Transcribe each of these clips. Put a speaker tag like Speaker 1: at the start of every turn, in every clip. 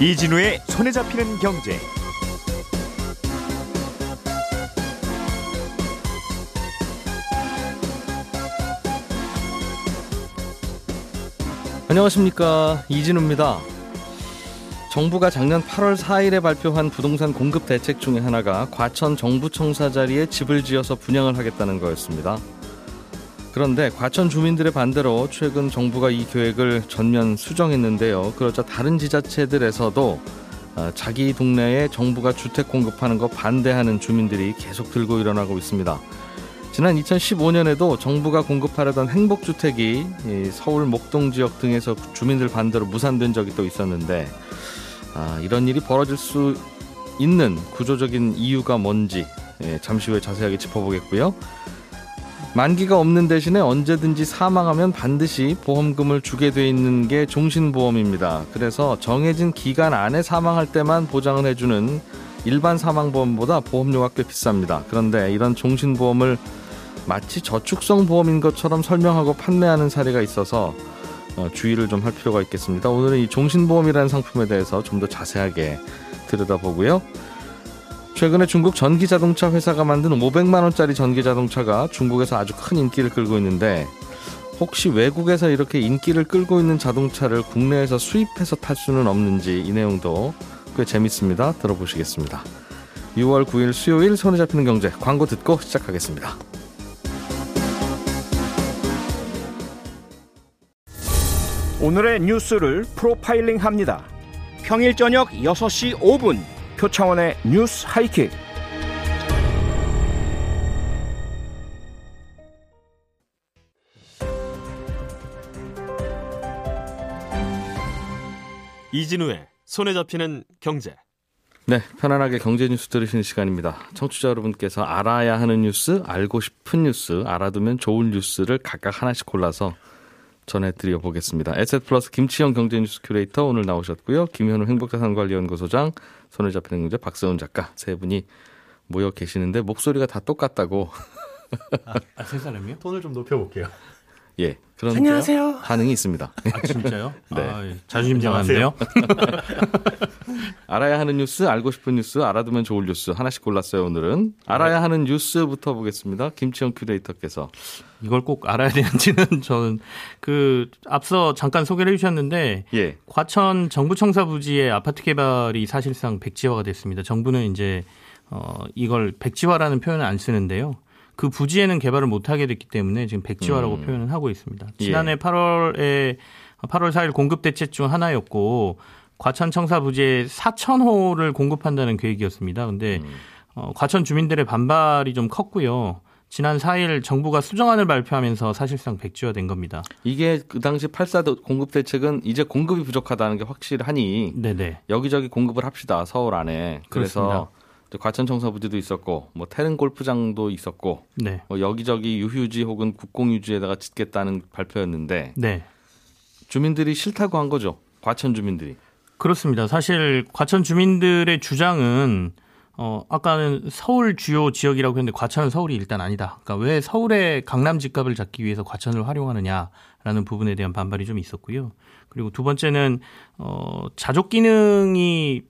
Speaker 1: 이진우의 손에 잡히는 경제.
Speaker 2: 안녕하십니까 이진우입니다. 정부가 작년 8월 4일에 발표한 부동산 공급 대책 중에 하나가 과천 정부청사 자리에 집을 지어서 분양을 하겠다는 거였습니다. 그런데 과천 주민들의 반대로 최근 정부가 이 계획을 전면 수정했는데요. 그러자 다른 지자체들에서도 아, 자기 동네에 정부가 주택 공급하는 거 반대하는 주민들이 계속 들고 일어나고 있습니다. 지난 2015년에도 정부가 공급하려던 행복주택이 서울 목동 지역 등에서 주민들 반대로 무산된 적이 또 있었는데 아, 이런 일이 벌어질 수 있는 구조적인 이유가 뭔지 예, 잠시 후에 자세하게 짚어보겠고요. 만기가 없는 대신에 언제든지 사망하면 반드시 보험금을 주게 돼 있는 게 종신보험입니다. 그래서 정해진 기간 안에 사망할 때만 보장을 해주는 일반 사망보험보다 보험료가 꽤 비쌉니다. 그런데 이런 종신보험을 마치 저축성 보험인 것처럼 설명하고 판매하는 사례가 있어서 어, 주의를 좀 할 필요가 있겠습니다. 오늘은 이 종신보험이라는 상품에 대해서 좀 더 자세하게 들여다보고요. 최근에 중국 전기 자동차 회사가 만든 500만 원짜리 전기 자동차가 중국에서 아주 큰 인기를 끌고 있는데 혹시 외국에서 이렇게 인기를 끌고 있는 자동차를 국내에서 수입해서 탈 수는 없는지 이 내용도 꽤 재밌습니다. 들어보시겠습니다. 6월 9일 수요일 손에 잡히는 경제 광고 듣고 시작하겠습니다.
Speaker 1: 오늘의 뉴스를 프로파일링 합니다. 평일 저녁 6시 5분 표창원의 뉴스 하이킥.
Speaker 3: 이진우의 손에 잡히는 경제.
Speaker 2: 네, 편안하게 경제 뉴스 들으시는 시간입니다. 청취자 여러분께서 알아야 하는 뉴스, 알고 싶은 뉴스, 알아두면 좋은 뉴스를 각각 하나씩 골라서 전해드려 보겠습니다. 에셋 플러스 김치형 경제뉴스 큐레이터 오늘 나오셨고요. 김현우 행복자산관리연구소장, 손에 잡히는 경제 박세훈 작가 세 분이 모여 계시는데 목소리가 다 똑같다고.
Speaker 4: 아, 아, 세 사람이요? 톤을 좀 높여볼게요.
Speaker 2: 예, 그런
Speaker 4: 안녕하세요.
Speaker 2: 반응이 있습니다.
Speaker 4: 아, 진짜요?
Speaker 2: 네.
Speaker 4: 아, 예. 자존심 상하는데요?
Speaker 2: 알아야 하는 뉴스, 알고 싶은 뉴스, 알아두면 좋을 뉴스 하나씩 골랐어요, 오늘은. 알아야 하는 뉴스부터 보겠습니다. 김치영 큐레이터께서.
Speaker 4: 이걸 꼭 알아야 되는지는 저는 그 앞서 잠깐 소개를 해주셨는데
Speaker 2: 예.
Speaker 4: 과천 정부청사 부지의 아파트 개발이 사실상 백지화가 됐습니다. 정부는 이제 어 이걸 백지화라는 표현을 안 쓰는데요. 그 부지에는 개발을 못하게 됐기 때문에 지금 백지화라고
Speaker 2: 음.
Speaker 4: 표현을 하고 있습니다.
Speaker 2: 예.
Speaker 4: 지난해 8월에 8월 4일 공급 대책 중 하나였고 과천 청사 부지에 4천 호를 공급한다는 계획이었습니다. 근데
Speaker 2: 음.
Speaker 4: 어, 과천 주민들의 반발이 좀 컸고요. 지난 4일 정부가 수정안을 발표하면서 사실상 백지화된 겁니다.
Speaker 2: 이게 그 당시 8사 공급 대책은 이제 공급이 부족하다는 게 확실하니
Speaker 4: 네네.
Speaker 2: 여기저기 공급을 합시다 서울 안에 그래서
Speaker 4: 그렇습니다.
Speaker 2: 이제 과천 청사 부지도 있었고 뭐 태릉 골프장도 있었고
Speaker 4: 네.
Speaker 2: 뭐 여기저기 유휴지 혹은 국공유지에다가 짓겠다는 발표였는데
Speaker 4: 네.
Speaker 2: 주민들이 싫다고 한 거죠 과천 주민들이
Speaker 4: 그렇습니다. 사실 과천 주민들의 주장은 어 아까는 서울 주요 지역이라고 했는데 과천은 서울이 일단 아니다. 그러니까 왜 서울의 강남 집값을 잡기 위해서 과천을 활용하느냐라는 부분에 대한 반발이 좀 있었고요. 그리고 두 번째는 어 자족 기능이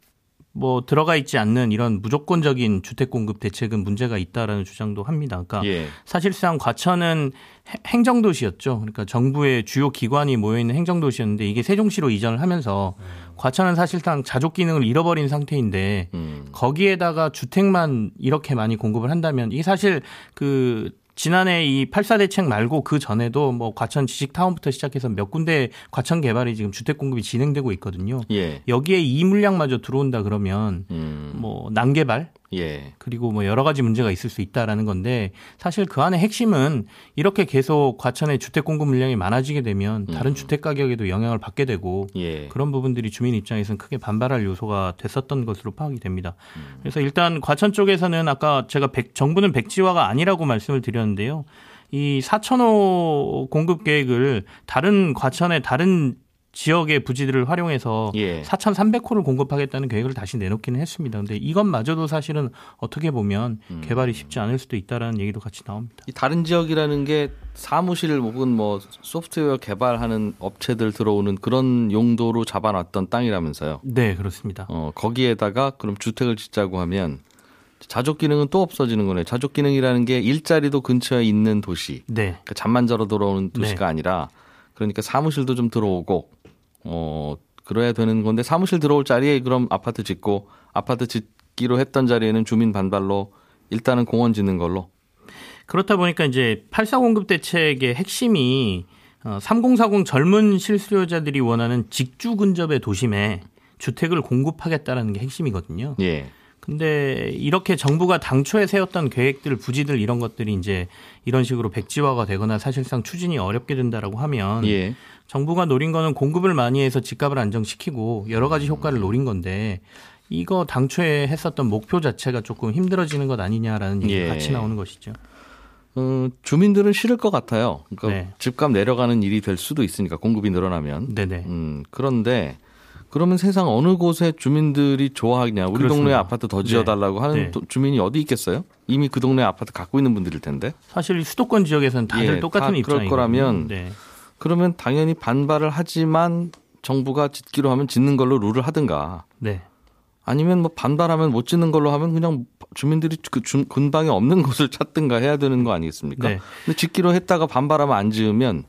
Speaker 4: 뭐 들어가 있지 않는 이런 무조건적인 주택 공급 대책은 문제가 있다라는 주장도 합니다. 그러니까
Speaker 2: 예.
Speaker 4: 사실상 과천은 해- 행정 도시였죠. 그러니까 정부의 주요 기관이 모여 있는 행정 도시였는데 이게 세종시로 이전을 하면서 과천은 사실상 자족 기능을 잃어버린 상태인데
Speaker 2: 음.
Speaker 4: 거기에다가 주택만 이렇게 많이 공급을 한다면 이게 사실 그 지난해 이 8사 대책 말고 그 전에도 뭐 과천 지식 타운부터 시작해서 몇 군데 과천 개발이 지금 주택 공급이 진행되고 있거든요.
Speaker 2: 예.
Speaker 4: 여기에 이 물량마저 들어온다 그러면
Speaker 2: 음.
Speaker 4: 뭐 난개발
Speaker 2: 예.
Speaker 4: 그리고 뭐 여러 가지 문제가 있을 수 있다라는 건데 사실 그 안에 핵심은 이렇게 계속 과천의 주택 공급 물량이 많아지게 되면 다른
Speaker 2: 음.
Speaker 4: 주택 가격에도 영향을 받게 되고
Speaker 2: 예.
Speaker 4: 그런 부분들이 주민 입장에서는 크게 반발할 요소가 됐었던 것으로 파악이 됩니다.
Speaker 2: 음.
Speaker 4: 그래서 일단 과천 쪽에서는 아까 제가 백- 정부는 백지화가 아니라고 말씀을 드렸는데요. 이 4천호 공급 계획을 다른 과천의 다른 지역의 부지들을 활용해서
Speaker 2: 예.
Speaker 4: 4,300호를 공급하겠다는 계획을 다시 내놓기는 했습니다. 근데 이것마저도 사실은 어떻게 보면
Speaker 2: 음.
Speaker 4: 개발이 쉽지 않을 수도 있다라는 얘기도 같이 나옵니다.
Speaker 2: 이 다른 지역이라는 게 사무실 혹은 뭐 소프트웨어 개발하는 업체들 들어오는 그런 용도로 잡아놨던 땅이라면서요.
Speaker 4: 네, 그렇습니다.
Speaker 2: 어, 거기에다가 그럼 주택을 짓자고 하면 자족 기능은 또 없어지는 거네. 자족 기능이라는 게 일자리도 근처에 있는 도시.
Speaker 4: 네.
Speaker 2: 그러니까 잠만 자러 들어오는 도시가
Speaker 4: 네.
Speaker 2: 아니라 그러니까 사무실도 좀 들어오고 어 그래야 되는 건데 사무실 들어올 자리에 그럼 아파트 짓고 아파트 짓기로 했던 자리에는 주민 반발로 일단은 공원 짓는 걸로
Speaker 4: 그렇다 보니까 이제 8사 공급 대책의 핵심이 어, 3040 젊은 실수요자들이 원하는 직주 근접의 도심에 주택을 공급하겠다라는 게 핵심이거든요.
Speaker 2: 예.
Speaker 4: 근데 이렇게 정부가 당초에 세웠던 계획들, 부지들 이런 것들이 이제 이런 식으로 백지화가 되거나 사실상 추진이 어렵게 된다라고 하면
Speaker 2: 예.
Speaker 4: 정부가 노린 거는 공급을 많이 해서 집값을 안정시키고 여러 가지 효과를 노린 건데 이거 당초에 했었던 목표 자체가 조금 힘들어지는 것 아니냐라는 얘기가
Speaker 2: 예.
Speaker 4: 같이 나오는 것이죠.
Speaker 2: 어, 주민들은 싫을 것 같아요. 그러니까
Speaker 4: 네.
Speaker 2: 집값 내려가는 일이 될 수도 있으니까 공급이 늘어나면.
Speaker 4: 네네.
Speaker 2: 음, 그런데 그러면 세상 어느 곳에 주민들이 좋아하냐? 우리
Speaker 4: 그렇습니다.
Speaker 2: 동네에 아파트 더 지어달라고 하는
Speaker 4: 네.
Speaker 2: 도- 주민이 어디 있겠어요? 이미 그 동네 아파트 갖고 있는 분들일 텐데.
Speaker 4: 사실 수도권 지역에서는 다들
Speaker 2: 예,
Speaker 4: 똑같은
Speaker 2: 다 그럴. 거라면
Speaker 4: 네.
Speaker 2: 그러면 당연히 반발을 하지만 정부가 짓기로 하면 짓는 걸로 룰을 하든가
Speaker 4: 네.
Speaker 2: 아니면 뭐 반발하면 못 짓는 걸로 하면 그냥 주민들이 그 준- 근방에 없는 곳을 찾든가 해야 되는 거 아니겠습니까?
Speaker 4: 네.
Speaker 2: 근데 짓기로 했다가 반발하면 안 지으면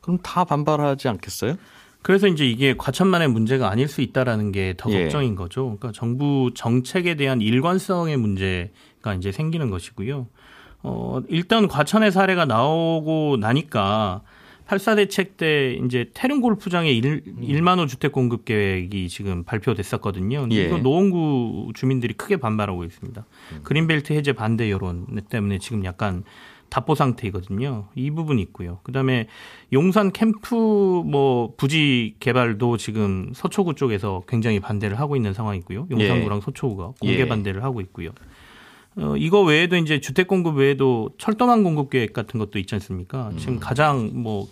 Speaker 2: 그럼 다 반발하지 않겠어요?
Speaker 4: 그래서 이제 이게 과천만의 문제가 아닐 수 있다라는 게더
Speaker 2: 예.
Speaker 4: 걱정인 거죠. 그러니까 정부 정책에 대한 일관성의 문제가 이제 생기는 것이고요. 어, 일단 과천의 사례가 나오고 나니까 8사 대책 때 이제 태릉 골프장의 1,
Speaker 2: 음.
Speaker 4: 만호 주택 공급 계획이 지금 발표됐었거든요. 근데
Speaker 2: 예.
Speaker 4: 이거 노원구 주민들이 크게 반발하고 있습니다.
Speaker 2: 음.
Speaker 4: 그린벨트 해제 반대 여론 때문에 지금 약간 답보 상태이거든요. 이 부분이 있고요. 그다음에 용산 캠프 뭐 부지 개발도 지금 서초구 쪽에서 굉장히 반대를 하고 있는 상황이고요. 용산구랑 서초구가 공개
Speaker 2: 예.
Speaker 4: 반대를 하고 있고요. 어, 이거 외에도 이제 주택 공급 외에도 철도망 공급 계획 같은 것도 있지 않습니까?
Speaker 2: 음.
Speaker 4: 지금 가장 뭐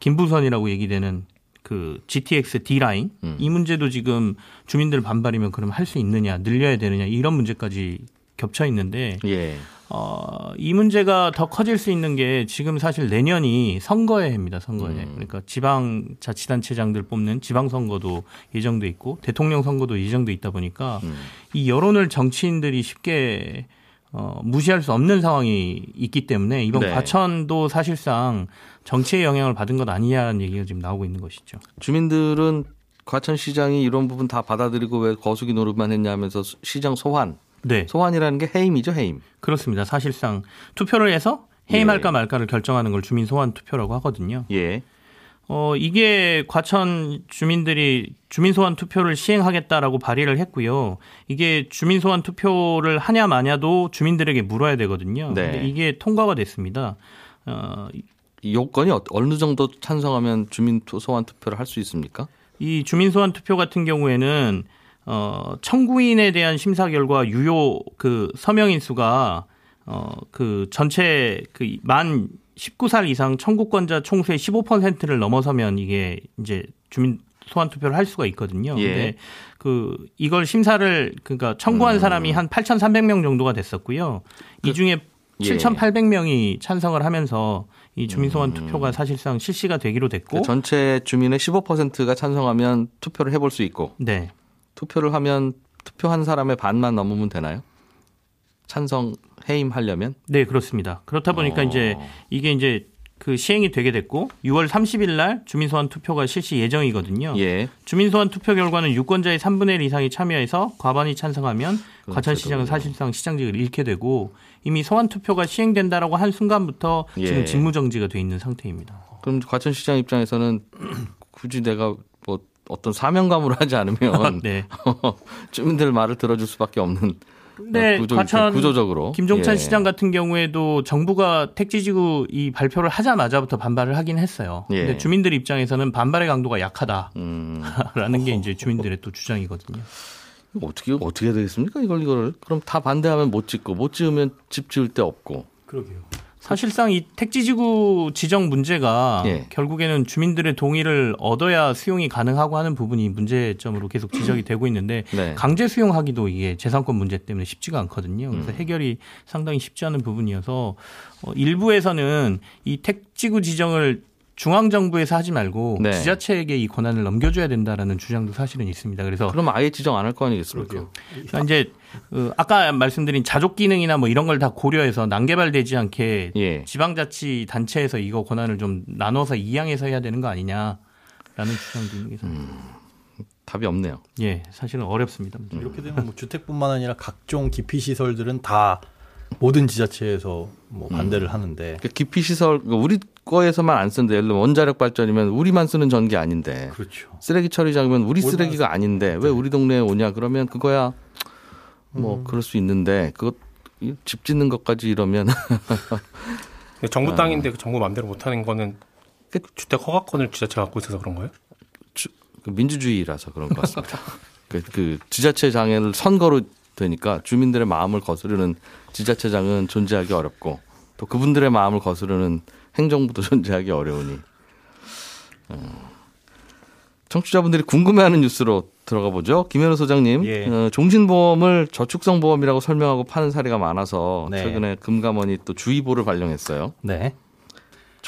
Speaker 4: 김부선이라고 얘기되는 그 GTX D 라인
Speaker 2: 음.
Speaker 4: 이 문제도 지금 주민들 반발이면 그럼 할 수 있느냐 늘려야 되느냐 이런 문제까지 겹쳐 있는데
Speaker 2: 예.
Speaker 4: 어, 이 문제가 더 커질 수 있는 게 지금 사실 내년이 선거의 해입니다. 선거의 해.
Speaker 2: 음.
Speaker 4: 그러니까 지방 자치단체장들 뽑는 지방 선거도 예정돼 있고 대통령 선거도 예정돼 있다 보니까
Speaker 2: 음.
Speaker 4: 이 여론을 정치인들이 쉽게 어, 무시할 수 없는 상황이 있기 때문에 이번
Speaker 2: 네.
Speaker 4: 과천도 사실상 정치의 영향을 받은 것 아니냐는 얘기가 지금 나오고 있는 것이죠.
Speaker 2: 주민들은 과천시장이 이런 부분 다 받아들이고 왜 거수기 노릇만 했냐 하면서 수- 시장 소환.
Speaker 4: 네,
Speaker 2: 소환이라는 게 해임이죠, 해임.
Speaker 4: 그렇습니다. 사실상 투표를 해서 해임할까 말까를 결정하는 걸 주민 소환 투표라고 하거든요.
Speaker 2: 예.
Speaker 4: 어, 이게 과천 주민들이 주민 소환 투표를 시행하겠다라고 발의를 했고요. 이게 주민 소환 투표를 하냐 마냐도 주민들에게 물어야 되거든요.
Speaker 2: 네.
Speaker 4: 근데 이게 통과가 됐습니다. 어,
Speaker 2: 이 요건이 어- 어느 정도 찬성하면 주민 투- 소환 투표를 할 수 있습니까?
Speaker 4: 이 주민 소환 투표 같은 경우에는 어, 청구인에 대한 심사 결과 유효 그 서명인 수가 어, 그 전체 그 만 19살 이상 청구권자 총수의 15%를 넘어서면 이게 이제 주민 소환 투표를 할 수가 있거든요.
Speaker 2: 예.
Speaker 4: 근데 그 이걸 심사를 그러니까 청구한
Speaker 2: 음.
Speaker 4: 사람이 한 8,300명 정도가 됐었고요. 이 중에
Speaker 2: 예.
Speaker 4: 7,800명이 찬성을 하면서 이 주민 소환
Speaker 2: 음.
Speaker 4: 투표가 사실상 실시가 되기로 됐고
Speaker 2: 그 전체 주민의 15%가 찬성하면 투표를 해볼 수 있고
Speaker 4: 네.
Speaker 2: 투표를 하면 투표한 사람의 반만 넘으면 되나요? 찬성 해임하려면?
Speaker 4: 네, 그렇습니다. 그렇다 보니까
Speaker 2: 어.
Speaker 4: 이제 이게 이제 그 시행이 되게 됐고 6월 30일 날 주민소환 투표가 실시 예정이거든요.
Speaker 2: 예.
Speaker 4: 주민소환 투표 결과는 유권자의 3분의 1 이상이 참여해서 과반이 찬성하면
Speaker 2: 그렇죠.
Speaker 4: 과천시장은 사실상 시장직을 잃게 되고 이미 소환 투표가 시행된다라고 한 순간부터
Speaker 2: 예.
Speaker 4: 지금 직무정지가 돼 있는 상태입니다.
Speaker 2: 그럼 과천시장 입장에서는 굳이 내가 뭐 어떤 사명감으로 하지 않으면
Speaker 4: 네.
Speaker 2: 주민들 말을 들어줄 수밖에 없는
Speaker 4: 네,
Speaker 2: 구조,
Speaker 4: 과천
Speaker 2: 구조적으로
Speaker 4: 김종찬
Speaker 2: 예.
Speaker 4: 시장 같은 경우에도 정부가 택지지구 이 발표를 하자마자부터 반발을 하긴 했어요.
Speaker 2: 예.
Speaker 4: 근데 주민들 입장에서는 반발의 강도가 약하다.
Speaker 2: 음,
Speaker 4: 라는 게 이제 주민들의 또 주장이거든요.
Speaker 2: 이거 어떻게 어떻게 되겠습니까? 이걸 이거를 그럼 다 반대하면 못 짓고 못 지으면 집 지을 데 없고
Speaker 4: 그러게요. 사실상 이 택지지구 지정 문제가
Speaker 2: 예.
Speaker 4: 결국에는 주민들의 동의를 얻어야 수용이 가능하고 하는 부분이 문제점으로 계속 지적이 되고 있는데
Speaker 2: 네.
Speaker 4: 강제 수용하기도 이게 재산권 문제 때문에 쉽지가 않거든요. 그래서
Speaker 2: 음.
Speaker 4: 해결이 상당히 쉽지 않은 부분이어서 어, 일부에서는 이 택지구 지정을 중앙 정부에서 하지 말고
Speaker 2: 네.
Speaker 4: 지자체에게 이 권한을 넘겨줘야 된다라는 주장도 사실은 있습니다. 그래서
Speaker 2: 그럼 아예 지정 안 할 거 아니겠습니까?
Speaker 4: 그러니까 이제 어, 아까 말씀드린 자족 기능이나 뭐 이런 걸 다 고려해서 난개발되지 않게
Speaker 2: 예.
Speaker 4: 지방자치 단체에서 이거 권한을 좀 나눠서 이양해서 해야 되는 거 아니냐라는 주장도 있는 게 음.
Speaker 2: 답이 없네요.
Speaker 4: 예 사실은 어렵습니다.
Speaker 5: 이렇게 되면 뭐 주택뿐만 아니라 각종 기피 시설들은 다 모든 지자체에서 뭐 반대를 하는데
Speaker 2: 그러니까 기피 시설 우리 거에서만 안 쓰는데 예를 들면 원자력 발전이면 우리만 쓰는 전기 아닌데.
Speaker 5: 그렇죠.
Speaker 2: 쓰레기 처리장이면 우리 쓰레기가 아닌데. 왜 우리 동네에 오냐? 그러면 그거야. 뭐 그럴 수 있는데 그거 이집 짓는 것까지 이러면.
Speaker 6: 정부 땅인데 그 정부 마음대로 못 하는 거는 그 주택 허가권을 지자체가 갖고 있어서 그런 거예요?
Speaker 2: 그 민주주의라서 그런 것 같습니다. 그, 그 지자체장을 선거로 되니까 주민들의 마음을 거스르는 지자체장은 존재하기 어렵고 또 그분들의 마음을 거스르는 행정부도 존재하기 어려우니 어, 청취자분들이 궁금해하는 뉴스로 들어가 보죠. 김현우 소장님,
Speaker 5: 예.
Speaker 2: 어, 종신보험을 저축성 보험이라고 설명하고 파는 사례가 많아서
Speaker 5: 네.
Speaker 2: 최근에 금감원이 또 주의보를 발령했어요.
Speaker 5: 네.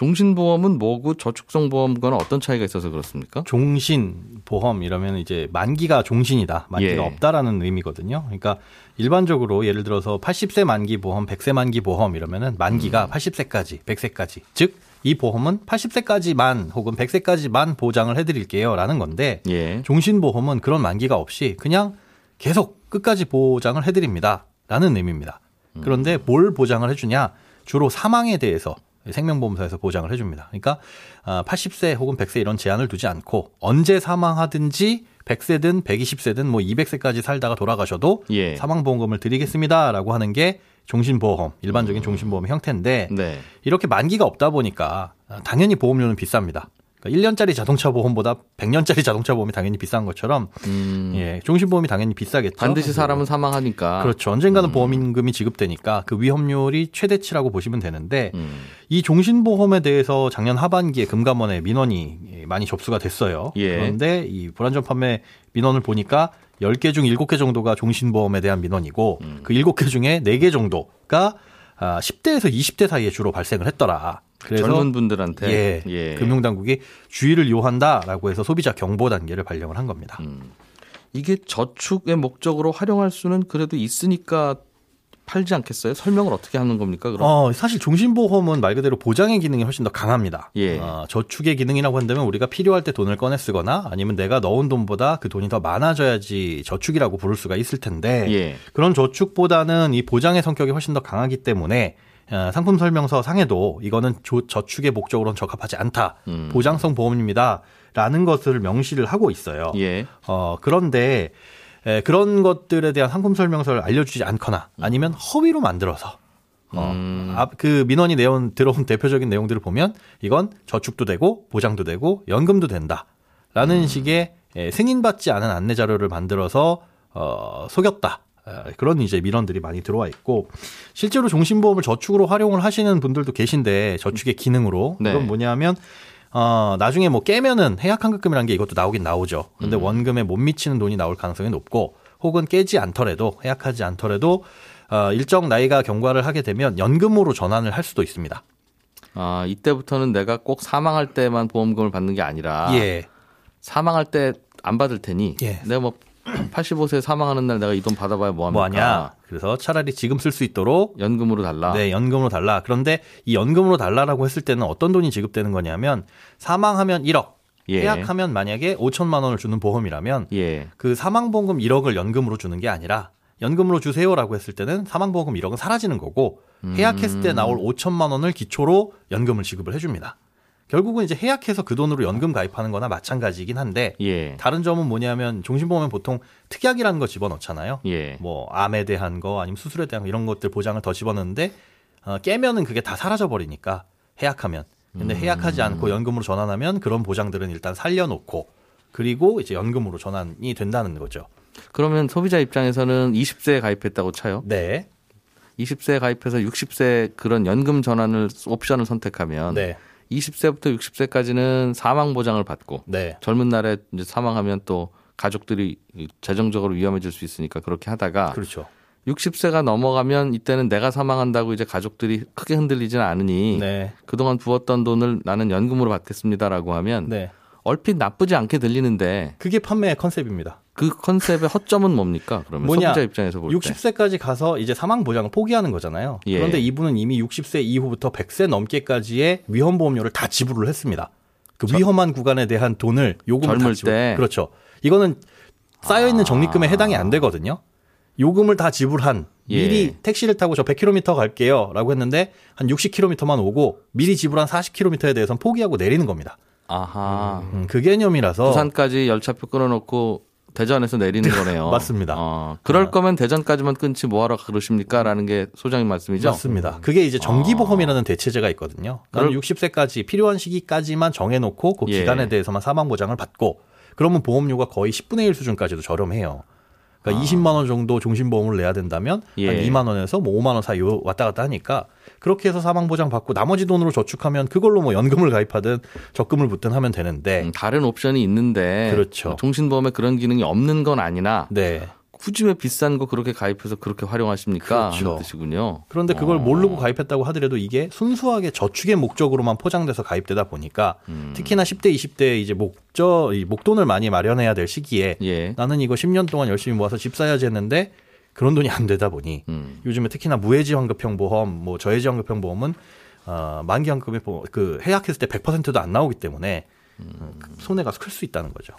Speaker 2: 종신보험은 뭐고 저축성 보험과는 어떤 차이가 있어서 그렇습니까?
Speaker 5: 종신 보험 이러면 이제 만기가 종신이다. 만기가
Speaker 2: 예.
Speaker 5: 없다라는 의미거든요. 그러니까 일반적으로 예를 들어서 80세 만기 보험, 100세 만기 보험 이러면은 만기가
Speaker 2: 음.
Speaker 5: 80세까지, 100세까지. 즉, 이 보험은 80세까지만 혹은 100세까지만 보장을 해드릴게요 라는 건데
Speaker 2: 예.
Speaker 5: 종신보험은 그런 만기가 없이 그냥 계속 끝까지 보장을 해드립니다 라는 의미입니다. 그런데 뭘 보장을 해주냐? 주로 사망에 대해서 생명보험사에서 보장을 해줍니다. 그러니까 80세 혹은 100세 이런 제한을 두지 않고 언제 사망하든지 100세든 120세든 뭐 200세까지 살다가 돌아가셔도
Speaker 2: 예.
Speaker 5: 사망보험금을 드리겠습니다라고 하는 게 종신보험, 일반적인 종신보험의 형태인데
Speaker 2: 네.
Speaker 5: 이렇게 만기가 없다 보니까 당연히 보험료는 비쌉니다. 그러니까 1년짜리 자동차 보험보다 100년짜리 자동차 보험이 당연히 비싼 것처럼
Speaker 2: 음,
Speaker 5: 예, 종신보험이 당연히 비싸겠죠.
Speaker 2: 반드시 사람은 사망하니까.
Speaker 5: 그렇죠. 언젠가는 보험임금이 지급되니까 그 위험률이 최대치라고 보시면 되는데
Speaker 2: 음.
Speaker 5: 이 종신보험에 대해서 작년 하반기에 금감원에 민원이 많이 접수가 됐어요.
Speaker 2: 예.
Speaker 5: 그런데 이 불안전 판매 민원을 보니까 10개 중 7개 정도가 종신보험에 대한 민원이고
Speaker 2: 음.
Speaker 5: 그 7개 중에 4개 정도가 아, 10대에서 20대 사이에 주로 발생을 했더라. 그래서
Speaker 2: 젊은 분들한테
Speaker 5: 예,
Speaker 2: 예.
Speaker 5: 금융당국이 주의를 요한다라고 해서 소비자 경보 단계를 발령을 한 겁니다.
Speaker 2: 음. 이게 저축의 목적으로 활용할 수는 그래도 있으니까 팔지 않겠어요? 설명을 어떻게 하는 겁니까? 그럼
Speaker 5: 어, 사실 종신보험은 말 그대로 보장의 기능이 훨씬 더 강합니다.
Speaker 2: 예.
Speaker 5: 어, 저축의 기능이라고 한다면 우리가 필요할 때 돈을 꺼내 쓰거나 아니면 내가 넣은 돈보다 그 돈이 더 많아져야지 저축이라고 부를 수가 있을 텐데
Speaker 2: 예.
Speaker 5: 그런 저축보다는 이 보장의 성격이 훨씬 더 강하기 때문에 어, 상품 설명서 상에도 이거는 조- 저축의 목적으로는 적합하지 않다.
Speaker 2: 음.
Speaker 5: 보장성 보험입니다. 라는 것을 명시를 하고 있어요.
Speaker 2: 예.
Speaker 5: 어, 그런데 에, 그런 것들에 대한 상품 설명서를 알려주지 않거나 아니면 허위로 만들어서 어,
Speaker 2: 음.
Speaker 5: 앞, 그 민원이 내온 들어온 대표적인 내용들을 보면 이건 저축도 되고 보장도 되고 연금도 된다라는 식의 에, 승인받지 않은 안내 자료를 만들어서 어, 속였다. 어, 그런 이제 민원들이 많이 들어와 있고 실제로 종신보험을 저축으로 활용을 하시는 분들도 계신데 저축의 기능으로
Speaker 2: 네.
Speaker 5: 그건 뭐냐면 어, 나중에 뭐 깨면은 해약환급금이라는 게 이것도 나오긴 나오죠. 근데 원금에 못 미치는 돈이 나올 가능성이 높고 혹은 깨지 않더라도 해약하지 않더라도 어, 일정 나이가 경과를 하게 되면 연금으로 전환을 할 수도 있습니다.
Speaker 2: 아, 이때부터는 내가 꼭 사망할 때만 보험금을 받는 게 아니라
Speaker 5: 예.
Speaker 2: 사망할 때 안 받을 테니
Speaker 5: 예.
Speaker 2: 내가 뭐 85세 사망하는 날 내가 이 돈 받아봐야 뭐 합니까?
Speaker 5: 뭐하냐? 그래서 차라리 지금 쓸 수 있도록
Speaker 2: 연금으로 달라.
Speaker 5: 네, 연금으로 달라. 그런데 이 연금으로 달라라고 했을 때는 어떤 돈이 지급되는 거냐면 사망하면 1억,
Speaker 2: 예.
Speaker 5: 해약하면 만약에 5천만 원을 주는 보험이라면
Speaker 2: 예.
Speaker 5: 그 사망보험금 1억을 연금으로 주는 게 아니라 연금으로 주세요라고 했을 때는 사망보험금 1억은 사라지는 거고 해약했을 때 나올 5천만 원을 기초로 연금을 지급을 해줍니다. 결국은 이제 해약해서 그 돈으로 연금 가입하는 거나 마찬가지이긴 한데
Speaker 2: 예.
Speaker 5: 다른 점은 뭐냐면 종신보험은 보통 특약이라는 거 집어넣잖아요.
Speaker 2: 예.
Speaker 5: 뭐 암에 대한 거 아니면 수술에 대한 거 이런 것들 보장을 더 집어넣는데 어, 깨면은 그게 다 사라져 버리니까 해약하면 근데 해약하지 않고 연금으로 전환하면 그런 보장들은 일단 살려놓고 그리고 이제 연금으로 전환이 된다는 거죠.
Speaker 2: 그러면 소비자 입장에서는 20세에 가입했다고 쳐요.
Speaker 5: 네.
Speaker 2: 20세에 가입해서 60세 그런 연금 전환을 옵션을 선택하면
Speaker 5: 네.
Speaker 2: 20세부터 60세까지는 사망 보장을 받고
Speaker 5: 네.
Speaker 2: 젊은 날에 이제 사망하면 또 가족들이 재정적으로 위험해질 수 있으니까 그렇게 하다가
Speaker 5: 그렇죠.
Speaker 2: 60세가 넘어가면 이때는 내가 사망한다고 이제 가족들이 크게 흔들리지는 않으니
Speaker 5: 네.
Speaker 2: 그동안 부었던 돈을 나는 연금으로 받겠습니다라고 하면
Speaker 5: 네.
Speaker 2: 얼핏 나쁘지 않게 들리는데
Speaker 5: 그게 판매의 컨셉입니다.
Speaker 2: 그 컨셉의 허점은 뭡니까? 그러면
Speaker 5: 뭐냐?
Speaker 2: 소비자 입장에서 볼 때.
Speaker 5: 60세까지 가서 이제 사망 보장을 포기하는 거잖아요.
Speaker 2: 예.
Speaker 5: 그런데 이분은 이미 60세 이후부터 100세 넘게까지의 위험 보험료를 다 지불을 했습니다. 그 위험한 구간에 대한 돈을 요금을 다 지불.
Speaker 2: 때?
Speaker 5: 그렇죠. 이거는 쌓여 있는
Speaker 2: 아.
Speaker 5: 적립금에 해당이 안 되거든요. 요금을 다 지불한
Speaker 2: 예.
Speaker 5: 미리 택시를 타고 저 100km 갈게요라고 했는데 한 60km만 오고 미리 지불한 40km에 대해서는 포기하고 내리는 겁니다.
Speaker 2: 아하.
Speaker 5: 음, 그 개념이라서
Speaker 2: 부산까지 열차표 끊어놓고 대전에서 내리는 거네요.
Speaker 5: 맞습니다.
Speaker 2: 어, 그럴
Speaker 5: 어.
Speaker 2: 거면 대전까지만 끊지 뭐하러 그러십니까? 라는 게 소장님 말씀이죠.
Speaker 5: 맞습니다. 그게 이제 정기보험이라는 대체제가 있거든요. 나는
Speaker 2: 그럴-
Speaker 5: 60세까지 필요한 시기까지만 정해놓고 그
Speaker 2: 예.
Speaker 5: 기간에 대해서만 사망 보장을 받고 그러면 보험료가 거의 10분의 1 수준까지도 저렴해요. 그러니까 20만 원 정도 종신보험을 내야 된다면
Speaker 2: 아. 예.
Speaker 5: 한 2만 원에서 뭐 5만 원 사이 왔다 갔다 하니까 그렇게 해서 사망 보장 받고 나머지 돈으로 저축하면 그걸로 뭐 연금을 가입하든 적금을 붓든 하면 되는데
Speaker 2: 음, 다른 옵션이 있는데
Speaker 5: 그렇죠.
Speaker 2: 종신보험에 그런 기능이 없는 건 아니나
Speaker 5: 네.
Speaker 2: 굳이 왜 비싼 거 그렇게 가입해서 그렇게 활용하십니까?
Speaker 5: 그렇죠.
Speaker 2: 하는 뜻이군요.
Speaker 5: 그런데 그걸
Speaker 2: 어.
Speaker 5: 모르고 가입했다고 하더라도 이게 순수하게 저축의 목적으로만 포장돼서 가입되다 보니까
Speaker 2: 음.
Speaker 5: 특히나 10대, 20대 이제 목적, 이 목돈을 많이 마련해야 될 시기에
Speaker 2: 예.
Speaker 5: 나는 이거 10년 동안 열심히 모아서 집 사야지 했는데 그런 돈이 안 되다 보니
Speaker 2: 음.
Speaker 5: 요즘에 특히나 무해지 환급형 보험, 뭐 저해지 환급형 보험은 어, 만기 환급에 보- 그 해약했을 때 100%도 안 나오기 때문에 음, 손해가 클 수 있다는 거죠.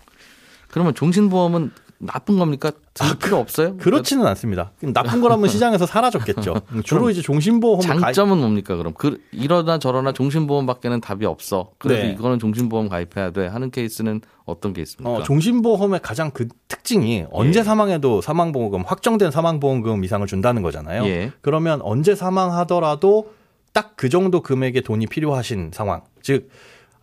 Speaker 2: 그러면 종신보험은 나쁜 겁니까? 들 필요 없어요?
Speaker 5: 그렇지는 않습니다. 나쁜 거라면 시장에서 사라졌겠죠. 주로 이제 종신보험을 가입-
Speaker 2: 장점은 뭡니까 그럼 그 이러나 저러나 종신보험밖에는 답이 없어. 그래도
Speaker 5: 네.
Speaker 2: 이거는 종신보험 가입해야 돼 하는 케이스는 어떤 케이스입니까?
Speaker 5: 어, 종신보험의 가장 그 특징이 언제
Speaker 2: 예.
Speaker 5: 사망해도 사망보험금 확정된 사망보험금 이상을 준다는 거잖아요.
Speaker 2: 예.
Speaker 5: 그러면 언제 사망하더라도 딱 그 정도 금액의 돈이 필요하신 상황. 즉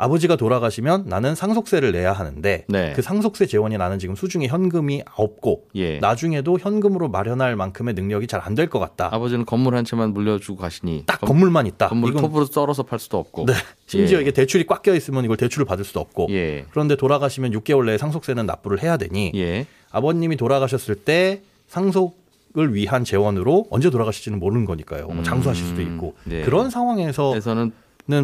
Speaker 5: 아버지가 돌아가시면 나는 상속세를 내야 하는데
Speaker 2: 네.
Speaker 5: 그 상속세 재원이 나는 지금 수중에 현금이 없고
Speaker 2: 예.
Speaker 5: 나중에도 현금으로 마련할 만큼의 능력이 잘 안 될 것 같다.
Speaker 2: 아버지는 건물 한 채만 물려주고 가시니
Speaker 5: 딱
Speaker 2: 건-
Speaker 5: 건물만 있다.
Speaker 2: 건물
Speaker 5: 이건
Speaker 2: 톱으로 썰어서 팔 수도 없고.
Speaker 5: 네. 심지어
Speaker 2: 예.
Speaker 5: 이게 대출이 꽉 껴 있으면 이걸 대출을 받을 수도 없고
Speaker 2: 예.
Speaker 5: 그런데 돌아가시면 6개월 내에 상속세는 납부를 해야 되니
Speaker 2: 예.
Speaker 5: 아버님이 돌아가셨을 때 상속 을 위한 재원으로 언제 돌아가실지는 모르는 거니까요. 뭐
Speaker 2: 음,
Speaker 5: 장수하실 수도 있고
Speaker 2: 네.
Speaker 5: 그런 상황에서는
Speaker 2: 그래서는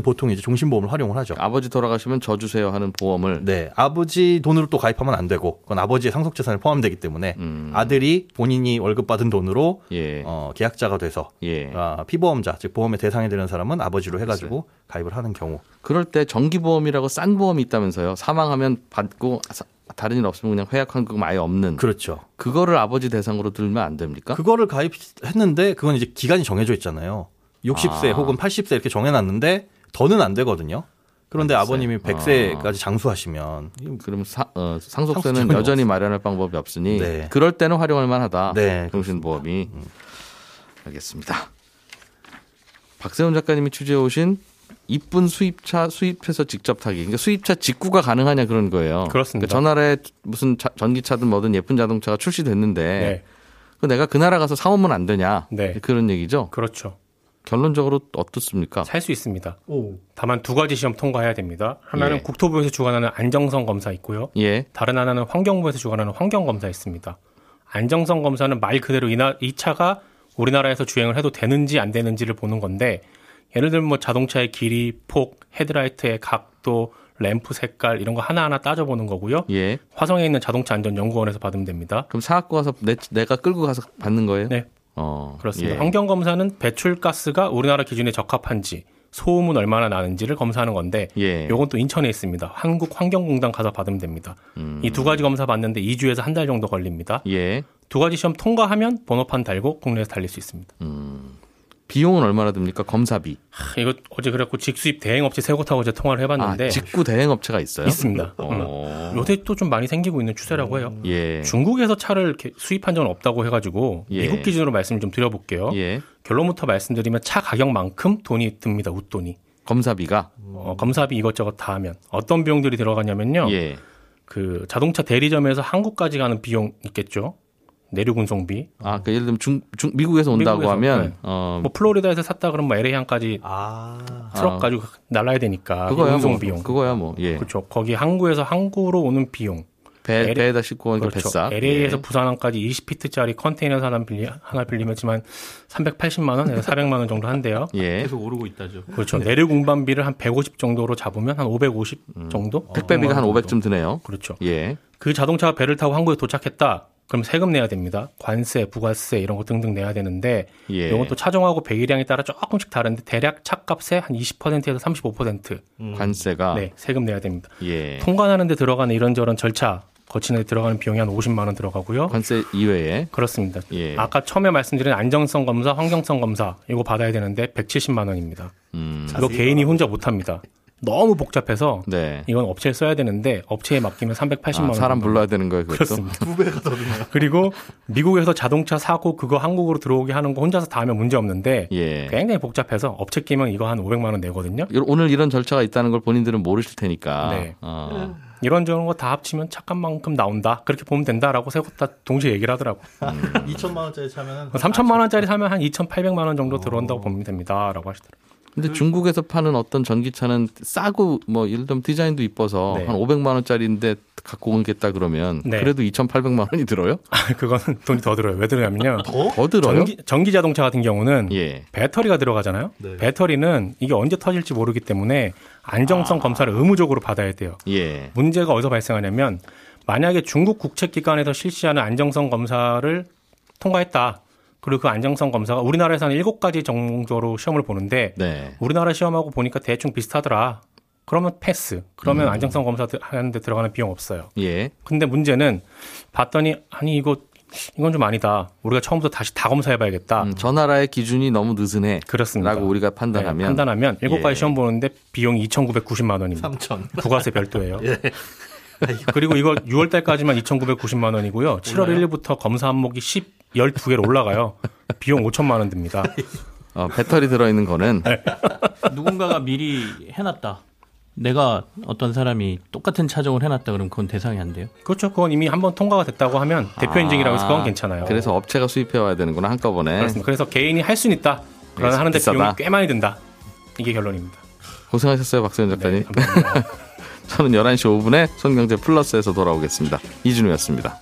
Speaker 5: 보통 이제 종신보험을 활용을 하죠.
Speaker 2: 아버지 돌아가시면 저 주세요 하는 보험을
Speaker 5: 네, 아버지 돈으로 또 가입하면 안 되고 그건 아버지의 상속 재산에 포함되기 때문에
Speaker 2: 음.
Speaker 5: 아들이 본인이 월급 받은 돈으로
Speaker 2: 예.
Speaker 5: 어, 계약자가 돼서
Speaker 2: 예.
Speaker 5: 아, 피보험자 즉 보험의 대상이 되는 사람은 아버지로 해가지고 가입을 하는 경우
Speaker 2: 그럴 때 정기보험이라고 싼 보험이 있다면서요. 사망하면 받고 사- 다른 일 없으면 그냥 회약환급 아예 없는
Speaker 5: 그렇죠.
Speaker 2: 그거를 아버지 대상으로 들면 안 됩니까?
Speaker 5: 그거를 가입했는데 그건 이제 기간이 정해져 있잖아요. 60세
Speaker 2: 아.
Speaker 5: 혹은 80세 이렇게 정해놨는데 더는 안 되거든요. 그런데
Speaker 2: 글쎄.
Speaker 5: 아버님이 100세까지 장수하시면
Speaker 2: 그럼 사- 어, 상속세는 여전히 마련할 방법이 없으니
Speaker 5: 네.
Speaker 2: 그럴 때는 활용할 만하다.
Speaker 5: 네,
Speaker 2: 종신보험이 알겠습니다. 박세훈 작가님이 취재해 오신 이쁜 수입차 수입해서 직접 타기. 그러니까 수입차 직구가 가능하냐 그런 거예요.
Speaker 6: 그렇습니다.
Speaker 2: 그러니까 전날에 무슨 자- 전기차든 뭐든 예쁜 자동차가 출시됐는데
Speaker 6: 네.
Speaker 2: 그 내가 그 나라 가서 사오면 안 되냐
Speaker 6: 네.
Speaker 2: 그런 얘기죠.
Speaker 6: 그렇죠.
Speaker 2: 결론적으로 어떻습니까?
Speaker 6: 살 수 있습니다.
Speaker 5: 오.
Speaker 6: 다만 두 가지 시험 통과해야 됩니다. 하나는
Speaker 2: 예.
Speaker 6: 국토부에서 주관하는 안정성 검사 있고요.
Speaker 2: 예,
Speaker 6: 다른 하나는 환경부에서 주관하는 환경 검사 있습니다. 안정성 검사는 말 그대로 이, 나, 이 차가 우리나라에서 주행을 해도 되는지 안 되는지를 보는 건데 예를 들면 뭐 자동차의 길이, 폭, 헤드라이트의 각도, 램프 색깔 이런 거 하나하나 따져보는 거고요.
Speaker 2: 예.
Speaker 6: 화성에 있는 자동차 안전 연구원에서 받으면 됩니다.
Speaker 2: 그럼 사갖고 와서 내, 내가 끌고 가서 받는 거예요?
Speaker 6: 네.
Speaker 2: 어,
Speaker 6: 그렇습니다.
Speaker 2: 예.
Speaker 6: 환경 검사는 배출가스가 우리나라 기준에 적합한지 소음은 얼마나 나는지를 검사하는 건데
Speaker 2: 예.
Speaker 6: 요건 또 인천에 있습니다. 한국환경공단 가서 받으면 됩니다.
Speaker 2: 음.
Speaker 6: 이두 가지 검사 받는데 2주에서 한 달 정도 걸립니다.
Speaker 2: 예.
Speaker 6: 두 가지 시험 통과하면 번호판 달고 국내에서 달릴 수 있습니다.
Speaker 2: 비용은 얼마나 듭니까? 검사비.
Speaker 6: 하, 이거 어제 그래갖고 직수입 대행업체 세 곳하고 이제 통화를 해봤는데
Speaker 2: 아, 직구 대행 업체가 있어요?
Speaker 6: 있습니다.
Speaker 2: 어.
Speaker 6: 음. 요새 또 좀 많이 생기고 있는 추세라고 해요.
Speaker 2: 예.
Speaker 6: 중국에서 차를 이렇게 수입한 적은 없다고 해가지고
Speaker 2: 예.
Speaker 6: 미국 기준으로 말씀 좀 드려볼게요.
Speaker 2: 예.
Speaker 6: 결론부터 말씀드리면 차 가격만큼 돈이 듭니다. 웃돈이.
Speaker 2: 검사비가
Speaker 6: 어, 검사비 이것저것 다 하면 어떤 비용들이 들어가냐면요.
Speaker 2: 예.
Speaker 6: 그 자동차 대리점에서 한국까지 가는 비용 있겠죠. 내륙 운송비,
Speaker 2: 아, 그 예를 들면 중, 중 미국에서 온다고
Speaker 6: 미국에서,
Speaker 2: 하면
Speaker 6: 네.
Speaker 2: 어
Speaker 6: 뭐 플로리다에서 샀다 그러면 뭐 LA항까지
Speaker 5: 아.
Speaker 6: 트럭
Speaker 2: 아.
Speaker 6: 가지고 날라야 되니까
Speaker 2: 그거야
Speaker 6: 운송
Speaker 2: 뭐
Speaker 6: 비용.
Speaker 2: 그거야 뭐 예.
Speaker 6: 그렇죠. 거기 항구에서 항구로 오는 비용.
Speaker 2: 배
Speaker 6: LA
Speaker 2: 배에다 싣고 오는 그
Speaker 6: 그렇죠.
Speaker 2: 뱃사.
Speaker 6: LA에서
Speaker 2: 예.
Speaker 6: 부산항까지 20피트짜리 컨테이너 하나 빌리 하나 빌리면 지만 380만 원에서 400만 원 정도 한대요.
Speaker 2: 예.
Speaker 4: 계속 오르고 있다죠.
Speaker 6: 그렇죠. 내륙 운반비를 한 150 정도로 잡으면 한 550 정도?
Speaker 2: 음. 택배비가 한
Speaker 6: 500만 원
Speaker 2: 500쯤 드네요.
Speaker 6: 그렇죠.
Speaker 2: 예.
Speaker 6: 그 자동차가 배를 타고 항구에 도착했다. 그럼 세금 내야 됩니다. 관세, 부가세 이런 거 등등 내야 되는데
Speaker 2: 예.
Speaker 6: 이건 또 차종하고 배기량에 따라 조금씩 다른데 대략 차값의 한 20%에서 35%
Speaker 2: 관세가
Speaker 6: 네, 세금 내야 됩니다.
Speaker 2: 예.
Speaker 6: 통관하는 데 들어가는 이런저런 절차 거치는 데 들어가는 비용이 한 50만 원 들어가고요.
Speaker 2: 관세 이외에
Speaker 6: 그렇습니다.
Speaker 2: 예.
Speaker 6: 아까 처음에 말씀드린 안정성 검사, 환경성 검사 이거 받아야 되는데 170만 원입니다.
Speaker 2: 음.
Speaker 6: 이거 개인이 혼자 못 합니다. 너무 복잡해서
Speaker 2: 네.
Speaker 6: 이건 업체에 써야 되는데 업체에 맡기면 380만
Speaker 2: 아,
Speaker 6: 원.
Speaker 2: 사람. 불러야 되는 거예요, 그것도.
Speaker 6: 그렇습니다. 그리고 미국에서 자동차 사고 그거 한국으로 들어오게 하는 거 혼자서 다 하면 문제 없는데
Speaker 2: 예.
Speaker 6: 굉장히 복잡해서 업체 끼면 이거 한 500만 원 내거든요.
Speaker 2: 이- 오늘 이런 절차가 있다는 걸 본인들은 모르실 테니까.
Speaker 6: 네.
Speaker 2: 어.
Speaker 6: 이런저런 거 다 합치면 착값만큼 나온다. 그렇게 보면 된다라고 세곳다 동시에 얘기를 하더라고.
Speaker 5: 2천만 원짜리 차면은
Speaker 6: 3천만 원짜리 사면 한 2,800만 원 정도
Speaker 2: 어.
Speaker 6: 들어온다고 보면 됩니다라고 하시더라고요.
Speaker 2: 근데 중국에서 파는 어떤 전기차는 싸고 뭐 예를 들면 디자인도 이뻐서
Speaker 6: 네.
Speaker 2: 한 500만 원짜리인데 갖고 오겠다 그러면
Speaker 6: 네.
Speaker 2: 그래도 2,800만 원이 들어요?
Speaker 6: 그거는 돈이 더 들어요. 왜 들어냐면요.
Speaker 2: 더 들어요?
Speaker 6: 전기, 전기 자동차 같은 경우는
Speaker 2: 예.
Speaker 6: 배터리가 들어가잖아요.
Speaker 5: 네.
Speaker 6: 배터리는 이게 언제 터질지 모르기 때문에 안정성 검사를 의무적으로 받아야 돼요.
Speaker 2: 예.
Speaker 6: 문제가 어디서 발생하냐면 만약에 중국 국책기관에서 실시하는 안정성 검사를 통과했다. 그리고 그 안정성 검사가 우리나라에서는 일곱 가지 정도로 시험을 보는데
Speaker 2: 네.
Speaker 6: 우리나라 시험하고 보니까 대충 비슷하더라. 그러면 패스. 그러면 안정성 검사 하는데 들어가는 비용 없어요.
Speaker 2: 예.
Speaker 6: 근데 문제는 봤더니 아니 이거 이건 좀 아니다. 우리가 처음부터 다시 다 검사해봐야겠다.
Speaker 2: 음, 저 나라의 기준이 너무 느슨해.
Speaker 6: 그렇습니다.
Speaker 2: 라고 우리가 판단하면
Speaker 6: 네, 판단하면 일곱 가지
Speaker 2: 예.
Speaker 6: 시험 보는데 비용이 2,990만 원입니다.
Speaker 5: 3천.
Speaker 6: 부가세 별도예요. 그리고 이거 6월 달까지만 2,990만 원이고요. 7월 1일부터 검사 항목이 10, 12개로 올라가요. 비용 5천만 원 듭니다.
Speaker 2: 어, 배터리 들어있는 거는
Speaker 6: 네.
Speaker 4: 누군가가 미리 해놨다. 내가 어떤 사람이 똑같은 차종을 해놨다 그러면 그건 대상이 안 돼요.
Speaker 6: 그렇죠. 그건 이미 한번 통과가 됐다고 하면 대표 인증이라고 해서 그건
Speaker 2: 아,
Speaker 6: 괜찮아요.
Speaker 2: 그래서 업체가 수입해 와야 되는구나 한꺼번에.
Speaker 6: 그렇습니다. 그래서 개인이 할 수는 있다. 그러나 하는데
Speaker 2: 비싸다.
Speaker 6: 비용이 꽤 많이 든다. 이게 결론입니다.
Speaker 2: 고생하셨어요, 박소연 작가님.
Speaker 6: 네.
Speaker 2: 저는 11시 5분에 손경제 플러스에서 돌아오겠습니다. 이준우였습니다.